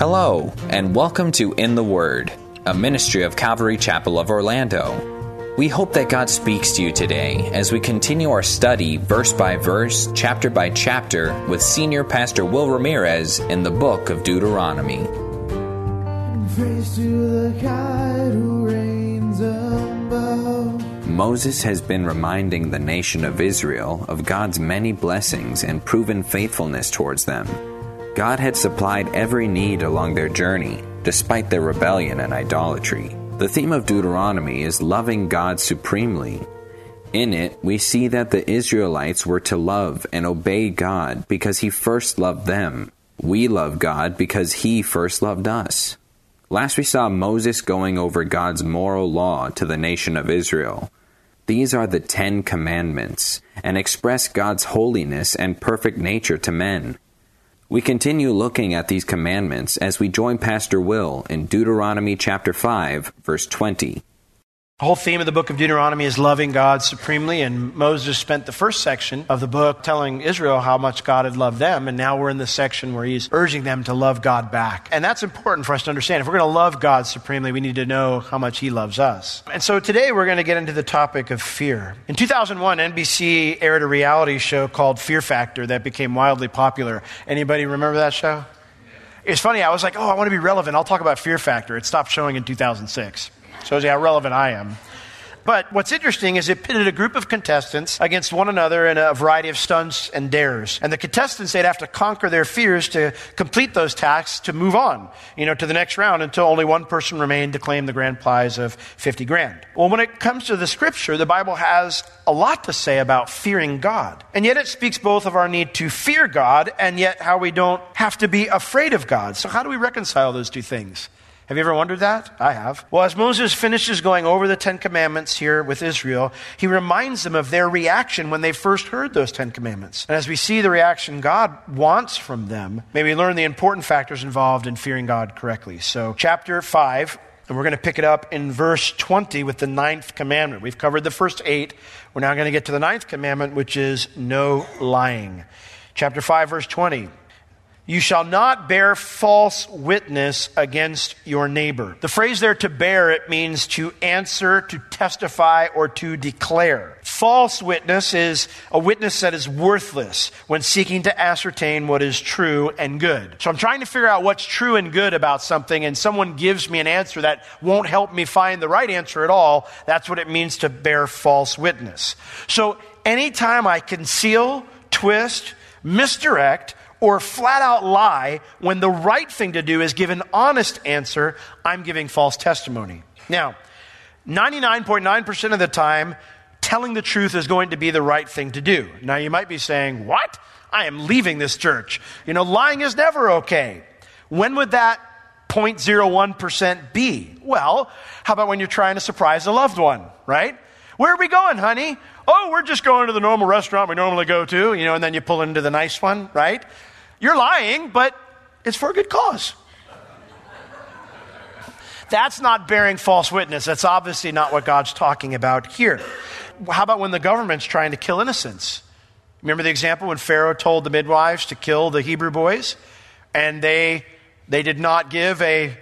Hello, and welcome to In the Word, a ministry of Calvary Chapel of Orlando. We hope that God speaks to you today as we continue our study verse by verse, chapter by chapter, with Senior Pastor Will Ramirez in the book of Deuteronomy. Moses has been reminding the nation of Israel of God's many blessings and proven faithfulness towards them. God had supplied every need along their journey, despite their rebellion and idolatry. The theme of Deuteronomy is loving God supremely. In it, we see that the Israelites were to love and obey God because He first loved them. We love God because He first loved us. Last we saw Moses going over God's moral law to the nation of Israel. These are the Ten Commandments and express God's holiness and perfect nature to men. We continue looking at these commandments as we join Pastor Will in Deuteronomy chapter 5, verse 20. The whole theme of the book of Deuteronomy is loving God supremely, and Moses spent the first section of the book telling Israel how much God had loved them, and now we're in the section where he's urging them to love God back. And that's important for us to understand. If we're going to love God supremely, we need to know how much he loves us. And so today we're going to get into the topic of fear. In 2001, NBC aired a reality show called Fear Factor that became wildly popular. Anybody remember that show? It's funny, I was like, oh, I want to be relevant. I'll talk about Fear Factor. It stopped showing in 2006. Shows you how relevant I am. But what's interesting is it pitted a group of contestants against one another in a variety of stunts and dares. And the contestants, they'd have to conquer their fears to complete those tasks to move on, you know, to the next round until only one person remained to claim the grand prize of 50 grand. Well, when it comes to the scripture, the Bible has a lot to say about fearing God. And yet it speaks both of our need to fear God and yet how we don't have to be afraid of God. So how do we reconcile those two things? Have you ever wondered that? I have. Well, as Moses finishes going over the Ten Commandments here with Israel, he reminds them of their reaction when they first heard those Ten Commandments. And as we see the reaction God wants from them, may we learn the important factors involved in fearing God correctly. So, chapter 5, and we're going to pick it up in verse 20 with the ninth commandment. We've covered the first eight. We're now going to get to the ninth commandment, which is no lying. Chapter 5, verse 20. You shall not bear false witness against your neighbor. The phrase there to bear, it means to answer, to testify, or to declare. False witness is a witness that is worthless when seeking to ascertain what is true and good. So I'm trying to figure out what's true and good about something, and someone gives me an answer that won't help me find the right answer at all. That's what it means to bear false witness. So anytime I conceal, twist, misdirect, or flat out lie when the right thing to do is give an honest answer, I'm giving false testimony. Now, 99.9% of the time, telling the truth is going to be the right thing to do. Now, you might be saying, What? I am leaving this church. You know, lying is never okay. When would that 0.01% be? Well, how about when you're trying to surprise a loved one, right? Where are we going, honey? Oh, we're just going to the normal restaurant we normally go to, you know, and then you pull into the nice one, right? You're lying, but it's for a good cause. That's not bearing false witness. That's obviously not what God's talking about here. How about when the government's trying to kill innocents? Remember the example when Pharaoh told the midwives to kill the Hebrew boys? And they, they did not give a,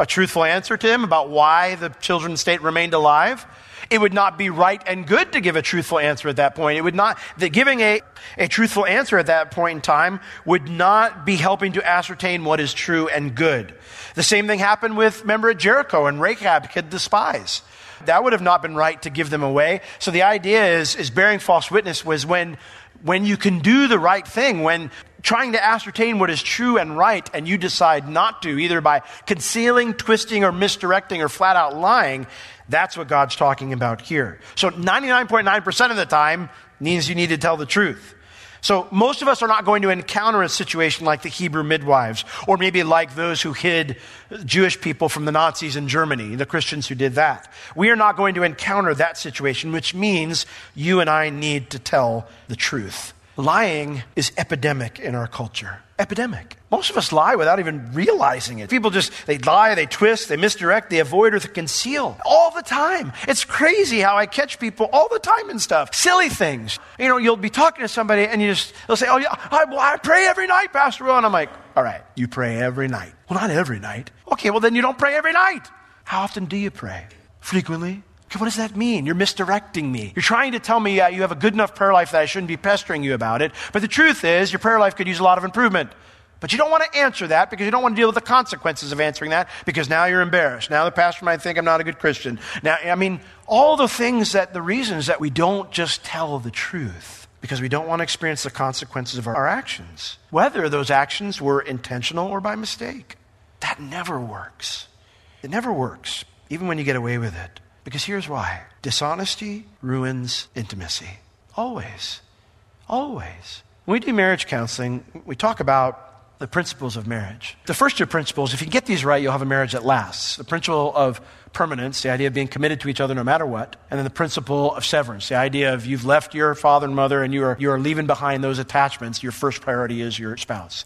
a truthful answer to him about why the children's state remained alive? It would not be right and good to give a truthful answer at that point. It would not, that giving a, a truthful answer at that point in time would not be helping to ascertain what is true and good. The same thing happened with, remember at Jericho and Rahab hid the spies. That would have not been right to give them away. So the idea is, is bearing false witness was when, when you can do the right thing, when trying to ascertain what is true and right, and you decide not to, either by concealing, twisting, or misdirecting, or flat out lying, that's what God's talking about here. So 99.9% of the time means you need to tell the truth. So most of us are not going to encounter a situation like the Hebrew midwives, or maybe like those who hid Jewish people from the Nazis in Germany, the Christians who did that. We are not going to encounter that situation, which means you and I need to tell the truth. Lying is epidemic in our culture. Epidemic. Most of us lie without even realizing it. People just, they lie, they twist, they misdirect, they avoid or they conceal all the time. It's crazy how I catch people all the time and stuff. Silly things. You know, you'll be talking to somebody and you just, they'll say, oh yeah, I, I pray every night, Pastor Will. And I'm like, all right, you pray every night. Well, not every night. Okay, well then you don't pray every night. How often do you pray? Frequently? What does that mean? You're misdirecting me. You're trying to tell me uh, you have a good enough prayer life that I shouldn't be pestering you about it. But the truth is, your prayer life could use a lot of improvement. But you don't want to answer that because you don't want to deal with the consequences of answering that because now you're embarrassed. Now the pastor might think I'm not a good Christian. Now, I mean, all the things that, the reasons that we don't just tell the truth because we don't want to experience the consequences of our, our actions, whether those actions were intentional or by mistake. That never works. It never works, even when you get away with it. Because here's why dishonesty ruins intimacy. Always. Always. When we do marriage counseling, we talk about the principles of marriage. The first two principles, if you get these right, you'll have a marriage that lasts. The principle of permanence, the idea of being committed to each other no matter what. And then the principle of severance, the idea of you've left your father and mother and you are, you are leaving behind those attachments. Your first priority is your spouse.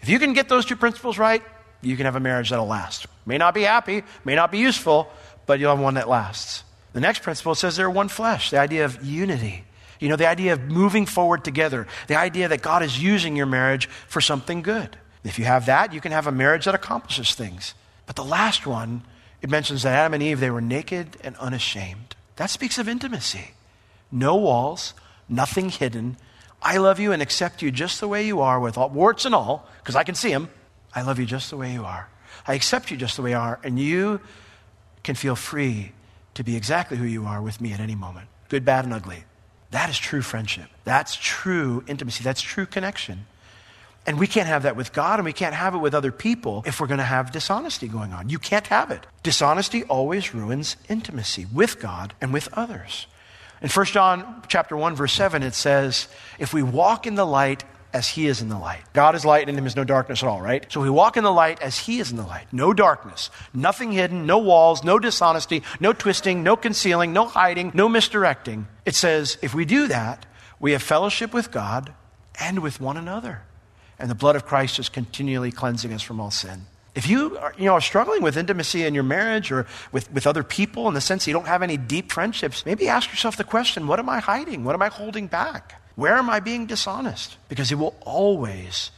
If you can get those two principles right, you can have a marriage that'll last. May not be happy, may not be useful, but you'll have one that lasts. The next principle says they're one flesh, the idea of unity. You know, the idea of moving forward together, the idea that God is using your marriage for something good. If you have that, you can have a marriage that accomplishes things. But the last one, it mentions that Adam and Eve, they were naked and unashamed. That speaks of intimacy. No walls, nothing hidden. I love you and accept you just the way you are, with all, warts and all, because I can see them. I love you just the way you are. I accept you just the way you are, and you can feel free to be exactly who you are with me at any moment good, bad, and ugly. That is true friendship. That's true intimacy. That's true connection. And we can't have that with God and we can't have it with other people if we're going to have dishonesty going on. You can't have it. Dishonesty always ruins intimacy with God and with others. In 1 John chapter 1 verse 7 it says, "If we walk in the light as he is in the light. God is light and in him is no darkness at all, right? So we walk in the light as he is in the light. No darkness, nothing hidden, no walls, no dishonesty, no twisting, no concealing, no hiding, no misdirecting. It says if we do that, we have fellowship with God and with one another. And the blood of Christ is continually cleansing us from all sin. If you are, you know, are struggling with intimacy in your marriage or with, with other people in the sense that you don't have any deep friendships, maybe ask yourself the question what am I hiding? What am I holding back? Where am I being dishonest? Because it will always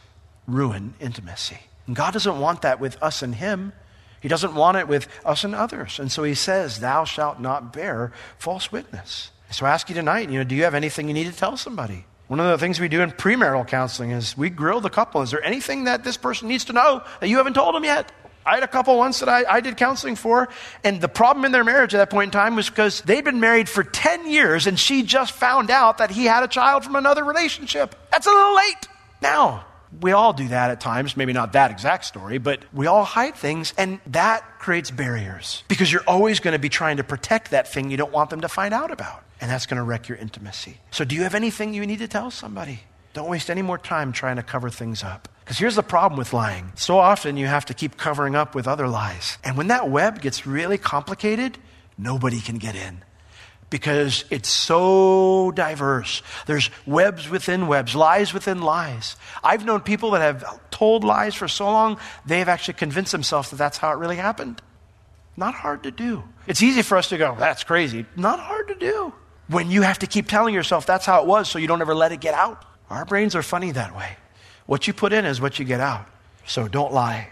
ruin intimacy. And God doesn't want that with us and Him. He doesn't want it with us and others. And so He says, Thou shalt not bear false witness. So I ask you tonight, you know, do you have anything you need to tell somebody? One of the things we do in premarital counseling is we grill the couple. Is there anything that this person needs to know that you haven't told them yet? I had a couple once that I, I, did counseling for, and the problem in their marriage at that point in time was because they'd been married for 10 years and she just found out that he had a child from another relationship. That's a little late. Now, we all do that at times, maybe not that exact story, but we all hide things, and that creates barriers because you're always going to be trying to protect that thing you don't want them to find out about and that's going to wreck your intimacy. So, do you have anything you need to tell somebody? Don't waste any more time trying to cover things up. Because here's the problem with lying. So often you have to keep covering up with other lies. And when that web gets really complicated, nobody can get in. Because it's so diverse. There's webs within webs, lies within lies. I've known people that have told lies for so long, they've actually convinced themselves that that's how it really happened. Not hard to do. It's easy for us to go, that's crazy. Not hard to do when you have to keep telling yourself that's how it was so you don't ever let it get out. Our brains are funny that way. What you put in is what you get out. So don't lie.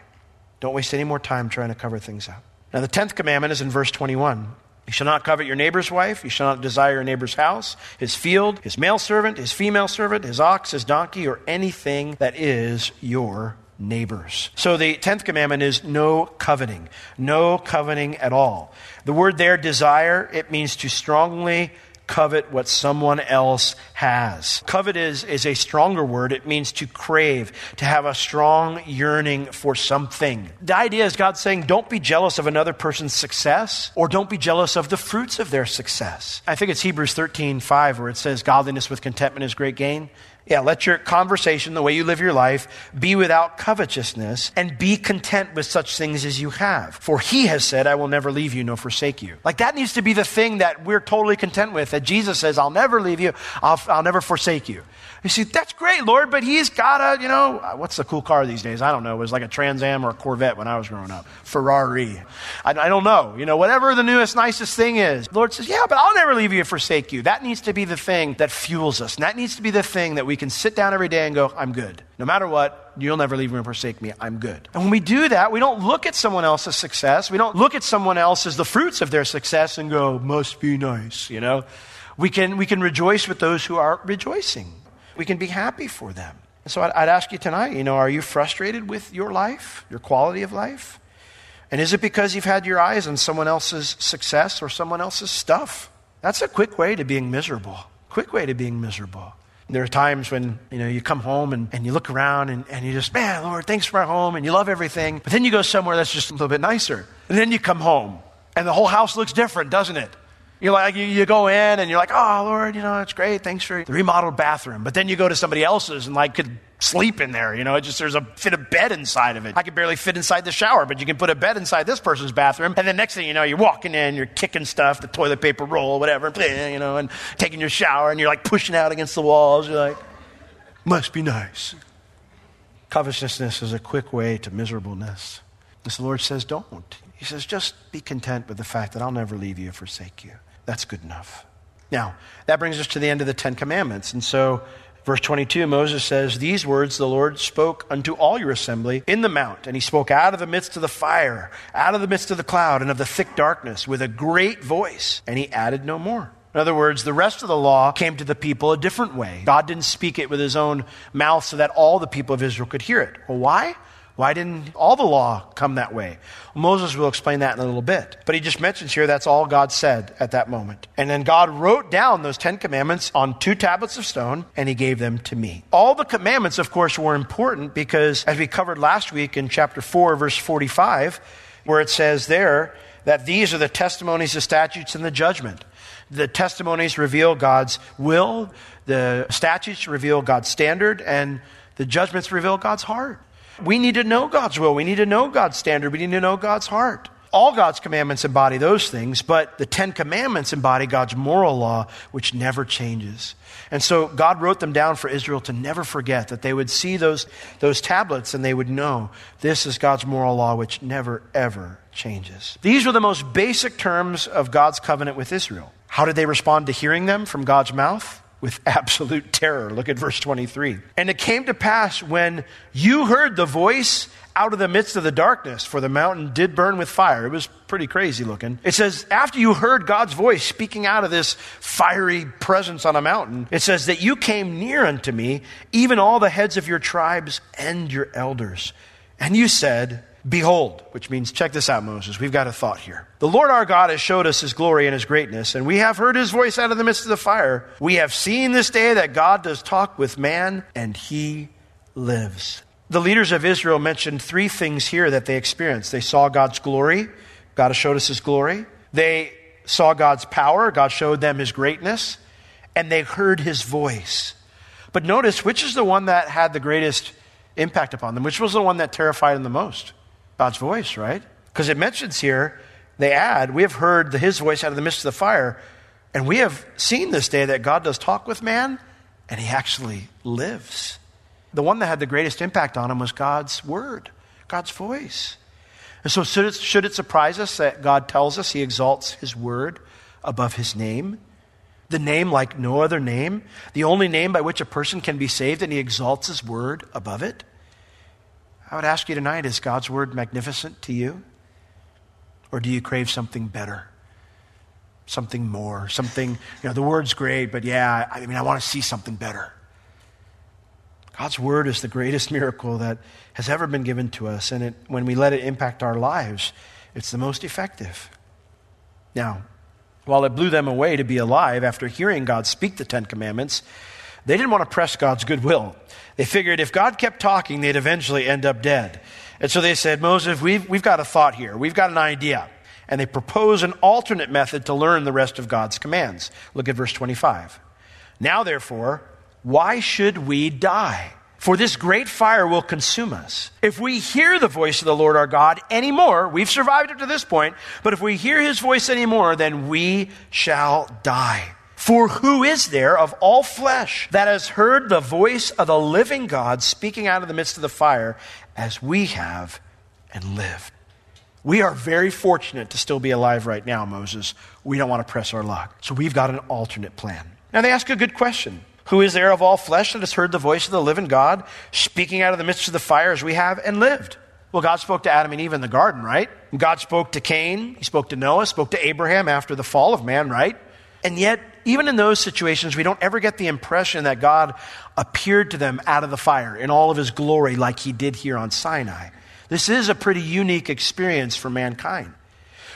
Don't waste any more time trying to cover things up. Now, the 10th commandment is in verse 21. You shall not covet your neighbor's wife. You shall not desire your neighbor's house, his field, his male servant, his female servant, his ox, his donkey, or anything that is your neighbors. So the 10th commandment is no coveting. No coveting at all. The word there, desire, it means to strongly covet what someone else has. Covet is, is a stronger word. It means to crave, to have a strong yearning for something. The idea is God saying, don't be jealous of another person's success or don't be jealous of the fruits of their success. I think it's Hebrews 13, 5, where it says, godliness with contentment is great gain. Yeah, let your conversation, the way you live your life, be without covetousness and be content with such things as you have. For he has said, I will never leave you nor forsake you. Like that needs to be the thing that we're totally content with, that Jesus says, I'll never leave you, I'll, I'll never forsake you. You see, that's great, Lord, but he's got a, you know, what's the cool car these days? I don't know. It was like a Trans Am or a Corvette when I was growing up. Ferrari. I, I don't know. You know, whatever the newest, nicest thing is. Lord says, yeah, but I'll never leave you or forsake you. That needs to be the thing that fuels us. And that needs to be the thing that we can sit down every day and go, I'm good. No matter what, you'll never leave me or forsake me. I'm good. And when we do that, we don't look at someone else's success. We don't look at someone else as the fruits of their success and go, must be nice, you know? We can, we can rejoice with those who are rejoicing we can be happy for them. So I'd, I'd ask you tonight, you know, are you frustrated with your life, your quality of life? And is it because you've had your eyes on someone else's success or someone else's stuff? That's a quick way to being miserable. Quick way to being miserable. There are times when, you know, you come home and, and you look around and, and you just, man, Lord, thanks for my home, and you love everything. But then you go somewhere that's just a little bit nicer. And then you come home and the whole house looks different, doesn't it? You're like, you, you, go in and you're like, oh, Lord, you know, it's great. Thanks for the remodeled bathroom. But then you go to somebody else's and like could sleep in there. You know, it just, there's a fit of bed inside of it. I could barely fit inside the shower, but you can put a bed inside this person's bathroom. And the next thing you know, you're walking in, you're kicking stuff, the toilet paper roll, whatever, you know, and taking your shower and you're like pushing out against the walls. You're like, must be nice. Covetousness is a quick way to miserableness. As the Lord says, don't. He says, just be content with the fact that I'll never leave you or forsake you. That's good enough. Now, that brings us to the end of the Ten Commandments. And so, verse 22, Moses says, These words the Lord spoke unto all your assembly in the mount. And he spoke out of the midst of the fire, out of the midst of the cloud, and of the thick darkness with a great voice. And he added no more. In other words, the rest of the law came to the people a different way. God didn't speak it with his own mouth so that all the people of Israel could hear it. Well, why? Why didn't all the law come that way? Moses will explain that in a little bit. But he just mentions here that's all God said at that moment. And then God wrote down those Ten Commandments on two tablets of stone and he gave them to me. All the commandments, of course, were important because, as we covered last week in chapter 4, verse 45, where it says there that these are the testimonies, the statutes, and the judgment. The testimonies reveal God's will, the statutes reveal God's standard, and the judgments reveal God's heart. We need to know God's will. We need to know God's standard. We need to know God's heart. All God's commandments embody those things, but the Ten Commandments embody God's moral law, which never changes. And so God wrote them down for Israel to never forget, that they would see those, those tablets and they would know this is God's moral law, which never, ever changes. These were the most basic terms of God's covenant with Israel. How did they respond to hearing them from God's mouth? With absolute terror. Look at verse 23. And it came to pass when you heard the voice out of the midst of the darkness, for the mountain did burn with fire. It was pretty crazy looking. It says, after you heard God's voice speaking out of this fiery presence on a mountain, it says that you came near unto me, even all the heads of your tribes and your elders. And you said, Behold, which means, check this out, Moses. We've got a thought here. The Lord our God has showed us his glory and his greatness, and we have heard his voice out of the midst of the fire. We have seen this day that God does talk with man, and he lives. The leaders of Israel mentioned three things here that they experienced. They saw God's glory. God has showed us his glory. They saw God's power. God showed them his greatness. And they heard his voice. But notice, which is the one that had the greatest impact upon them? Which was the one that terrified them the most? God's voice, right? Because it mentions here, they add, we have heard the, his voice out of the midst of the fire, and we have seen this day that God does talk with man, and he actually lives. The one that had the greatest impact on him was God's word, God's voice. And so, should it, should it surprise us that God tells us he exalts his word above his name? The name like no other name, the only name by which a person can be saved, and he exalts his word above it? I would ask you tonight is God's word magnificent to you? Or do you crave something better? Something more? Something, you know, the word's great, but yeah, I mean, I want to see something better. God's word is the greatest miracle that has ever been given to us, and it, when we let it impact our lives, it's the most effective. Now, while it blew them away to be alive after hearing God speak the Ten Commandments, they didn't want to press God's goodwill. They figured if God kept talking, they'd eventually end up dead. And so they said, Moses, we've, we've got a thought here. We've got an idea. And they propose an alternate method to learn the rest of God's commands. Look at verse 25. Now, therefore, Why should we die? For this great fire will consume us. If we hear the voice of the Lord our God anymore, we've survived up to this point, but if we hear his voice anymore, then we shall die. For who is there of all flesh that has heard the voice of the living God speaking out of the midst of the fire as we have and lived? We are very fortunate to still be alive right now, Moses. We don't want to press our luck. So we've got an alternate plan. Now they ask a good question. Who is there of all flesh that has heard the voice of the living God speaking out of the midst of the fire as we have and lived? Well, God spoke to Adam and Eve in the garden, right? God spoke to Cain, He spoke to Noah, spoke to Abraham after the fall of man, right? And yet, even in those situations, we don't ever get the impression that God appeared to them out of the fire in all of his glory like he did here on Sinai. This is a pretty unique experience for mankind.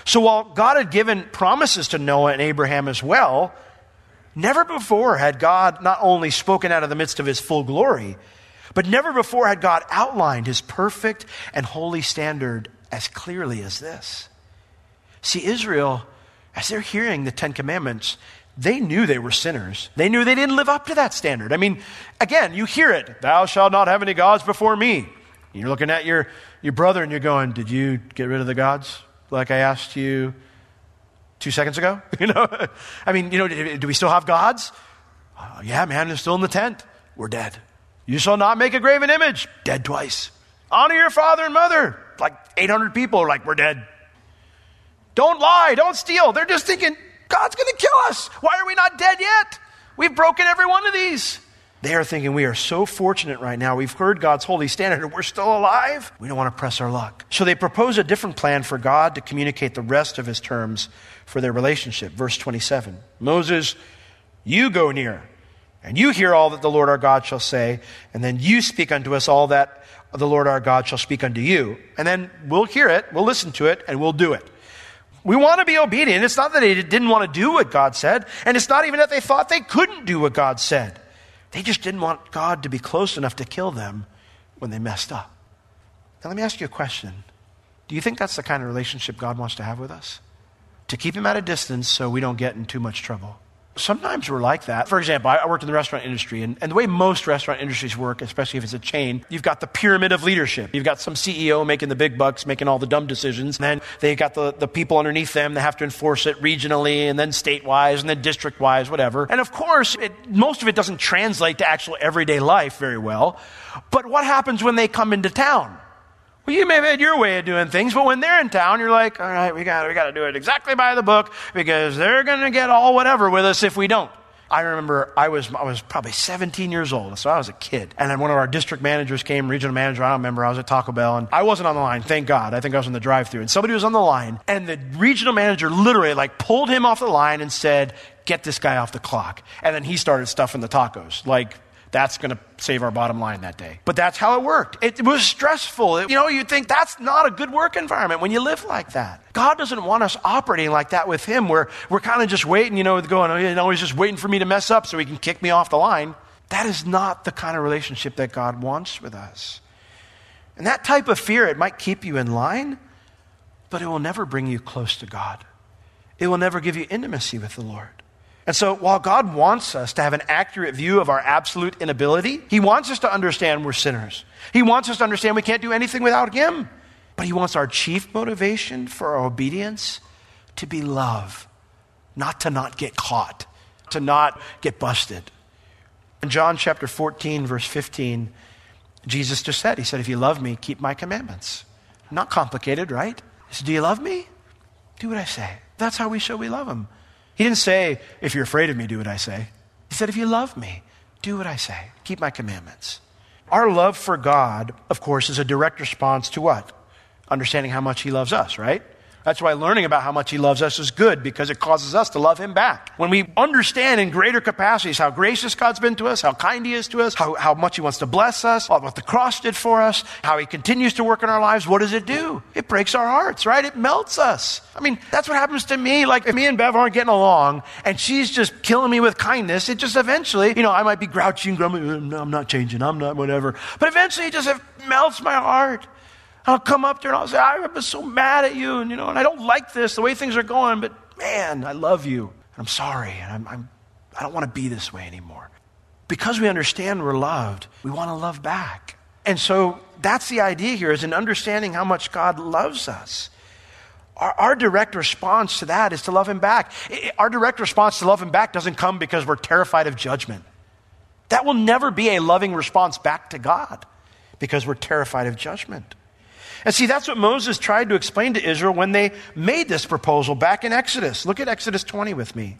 So while God had given promises to Noah and Abraham as well, never before had God not only spoken out of the midst of his full glory, but never before had God outlined his perfect and holy standard as clearly as this. See, Israel, as they're hearing the Ten Commandments, they knew they were sinners. They knew they didn't live up to that standard. I mean, again, you hear it Thou shalt not have any gods before me. You're looking at your, your brother and you're going, Did you get rid of the gods like I asked you two seconds ago? You know, I mean, you know, do, we still have gods? Uh, yeah, man, they're still in the tent. We're dead. You shall not make a graven image. Dead twice. Honor your father and mother. Like 800 people are like, We're dead. Don't lie. Don't steal. They're just thinking, God's going to kill us. Why are we not dead yet? We've broken every one of these. They are thinking we are so fortunate right now. We've heard God's holy standard and we're still alive. We don't want to press our luck. So they propose a different plan for God to communicate the rest of his terms for their relationship. Verse 27 Moses, you go near and you hear all that the Lord our God shall say, and then you speak unto us all that the Lord our God shall speak unto you. And then we'll hear it, we'll listen to it, and we'll do it. We want to be obedient. It's not that they didn't want to do what God said, and it's not even that they thought they couldn't do what God said. They just didn't want God to be close enough to kill them when they messed up. Now, let me ask you a question. Do you think that's the kind of relationship God wants to have with us? To keep him at a distance so we don't get in too much trouble. Sometimes we're like that. For example, I worked in the restaurant industry, and, and, the way most restaurant industries work, especially if it's a chain, you've got the pyramid of leadership. You've got some CEO making the big bucks, making all the dumb decisions, and then they've got the, the people underneath them that have to enforce it regionally, and then state-wise, and then district-wise, whatever. And of course, it, most of it doesn't translate to actual everyday life very well. But what happens when they come into town? Well, you may have had your way of doing things, but when they're in town, you're like, all right, we got we got to do it exactly by the book because they're going to get all whatever with us if we don't. I remember I was, I was probably 17 years old, so I was a kid. And then one of our district managers came, regional manager, I don't remember, I was at Taco Bell, and I wasn't on the line, thank God. I think I was in the drive through And somebody was on the line, and the regional manager literally like pulled him off the line and said, get this guy off the clock. And then he started stuffing the tacos, like that's going to save our bottom line that day. But that's how it worked. It, was stressful. It, you know, you think that's not a good work environment when you live like that. God doesn't want us operating like that with Him, where we're kind of just waiting, you know, going, oh, you know, He's just waiting for me to mess up so He can kick me off the line. That is not the kind of relationship that God wants with us. And that type of fear, it might keep you in line, but it will never bring you close to God. It will never give you intimacy with the Lord. And so, while God wants us to have an accurate view of our absolute inability, He wants us to understand we're sinners. He wants us to understand we can't do anything without Him. But He wants our chief motivation for our obedience to be love, not to not get caught, to not get busted. In John chapter 14, verse 15, Jesus just said, He said, If you love me, keep my commandments. Not complicated, right? He said, Do you love me? Do what I say. That's how we show we love Him. He didn't say, if you're afraid of me, do what I say. He said, if you love me, do what I say. Keep my commandments. Our love for God, of course, is a direct response to what? Understanding how much He loves us, right? That's why learning about how much He loves us is good because it causes us to love Him back. When we understand in greater capacities how gracious God's been to us, how kind He is to us, how, how much He wants to bless us, what the cross did for us, how He continues to work in our lives, what does it do? It breaks our hearts, right? It melts us. I mean, that's what happens to me. Like, if me and Bev aren't getting along and she's just killing me with kindness, it just eventually, you know, I might be grouchy and grumbly, mm, I'm not changing, I'm not whatever. But eventually it just melts my heart. I'll come up to there and I'll say, I was so mad at you, and you know, and I don't like this, the way things are going, but man, I love you. And I'm sorry, and I'm, I'm, I don't want to be this way anymore. because we understand we're loved, we want to love back. And so that's the idea here is in understanding how much God loves us. Our, our, direct response to that is to love him back. Our direct response to love him back doesn't come because we're terrified of judgment. That will never be a loving response back to God because we're terrified of judgment. And see, that's what Moses tried to explain to Israel when they made this proposal back in Exodus. Look at Exodus 20 with me.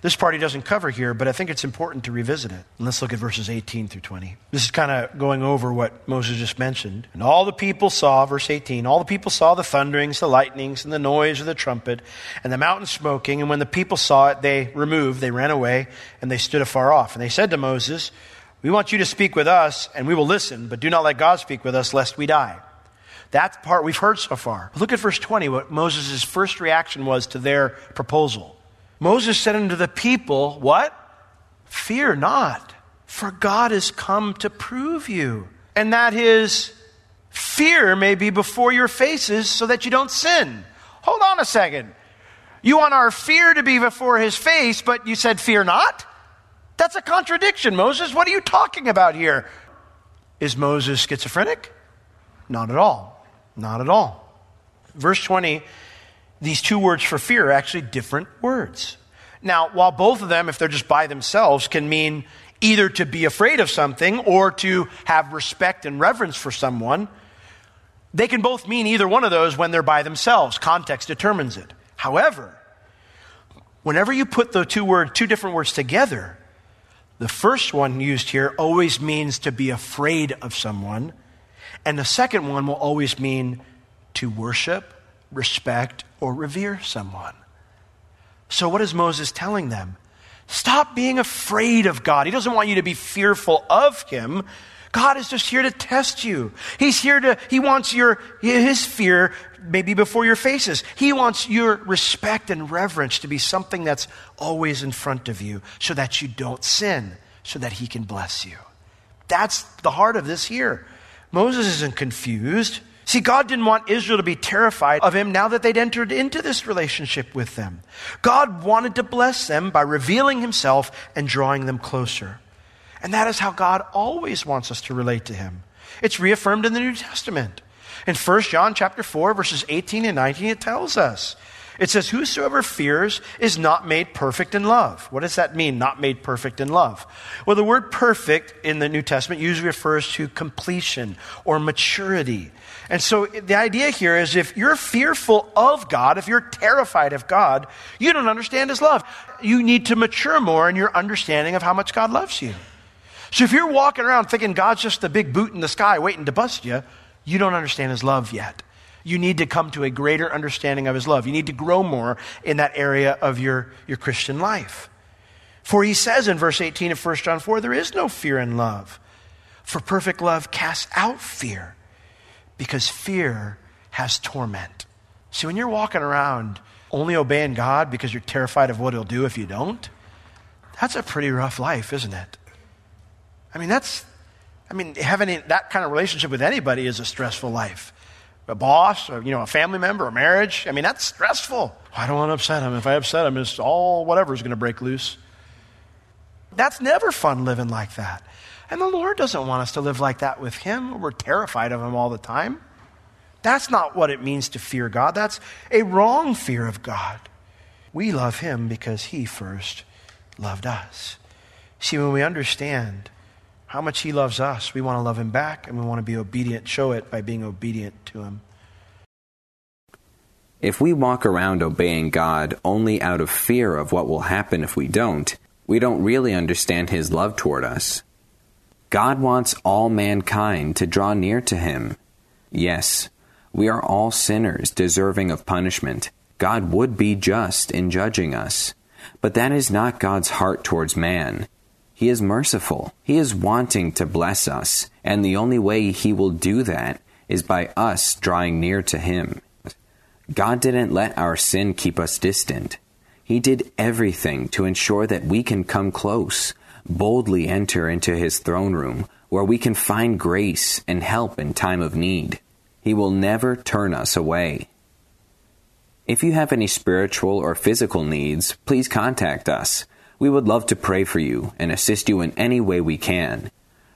This part he doesn't cover here, but I think it's important to revisit it. And let's look at verses 18 through 20. This is kind of going over what Moses just mentioned. And all the people saw, verse 18, all the people saw the thunderings, the lightnings, and the noise of the trumpet, and the mountain smoking. And when the people saw it, they removed, they ran away, and they stood afar off. And they said to Moses, We want you to speak with us, and we will listen, but do not let God speak with us, lest we die. That part we've heard so far. Look at verse 20, what Moses' first reaction was to their proposal. Moses said unto the people, What? Fear not, for God is come to prove you, and that his fear may be before your faces so that you don't sin. Hold on a second. You want our fear to be before his face, but you said, Fear not? That's a contradiction, Moses. What are you talking about here? Is Moses schizophrenic? Not at all. Not at all. Verse 20 these two words for fear are actually different words. Now, while both of them, if they're just by themselves, can mean either to be afraid of something or to have respect and reverence for someone, they can both mean either one of those when they're by themselves. Context determines it. However, whenever you put the two word, two different words together, the first one used here always means to be afraid of someone, and the second one will always mean to worship, respect, or revere someone. So, what is Moses telling them? Stop being afraid of God. He doesn't want you to be fearful of Him. God is just here to test you. He's here to, He wants your, His fear maybe before your faces. He wants your respect and reverence to be something that's always in front of you so that you don't sin, so that He can bless you. That's the heart of this here. Moses isn't confused. See, God didn't want Israel to be terrified of him now that they'd entered into this relationship with them. God wanted to bless them by revealing himself and drawing them closer. And that is how God always wants us to relate to him. It's reaffirmed in the New Testament. In 1 John chapter 4 verses 18 and 19 it tells us it says, Whosoever fears is not made perfect in love. What does that mean, not made perfect in love? Well, the word perfect in the New Testament usually refers to completion or maturity. And so the idea here is if you're fearful of God, if you're terrified of God, you don't understand His love. You need to mature more in your understanding of how much God loves you. So if you're walking around thinking God's just a big boot in the sky waiting to bust you, you don't understand His love yet you need to come to a greater understanding of his love. You need to grow more in that area of your, your Christian life. For he says in verse 18 of 1 John 4, there is no fear in love. For perfect love casts out fear, because fear has torment. See, when you're walking around only obeying God because you're terrified of what he'll do if you don't, that's a pretty rough life, isn't it? I mean, that's, I mean, having that kind of relationship with anybody is a stressful life a boss, or, you know, a family member, a marriage. I mean, that's stressful. I don't want to upset him. If I upset him, it's all whatever is going to break loose. That's never fun living like that. And the Lord doesn't want us to live like that with Him. We're terrified of Him all the time. That's not what it means to fear God. That's a wrong fear of God. We love Him because He first loved us. See, when we understand how much He loves us. We want to love Him back and we want to be obedient, show it by being obedient to Him. If we walk around obeying God only out of fear of what will happen if we don't, we don't really understand His love toward us. God wants all mankind to draw near to Him. Yes, we are all sinners deserving of punishment. God would be just in judging us. But that is not God's heart towards man. He is merciful. He is wanting to bless us, and the only way He will do that is by us drawing near to Him. God didn't let our sin keep us distant. He did everything to ensure that we can come close, boldly enter into His throne room, where we can find grace and help in time of need. He will never turn us away. If you have any spiritual or physical needs, please contact us. We would love to pray for you and assist you in any way we can.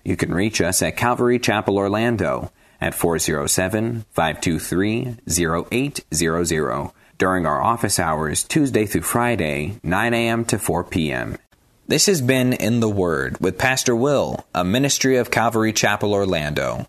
You can reach us at Calvary Chapel Orlando at 407 523 0800 during our office hours Tuesday through Friday, 9 a.m. to 4 p.m. This has been In the Word with Pastor Will, a ministry of Calvary Chapel Orlando.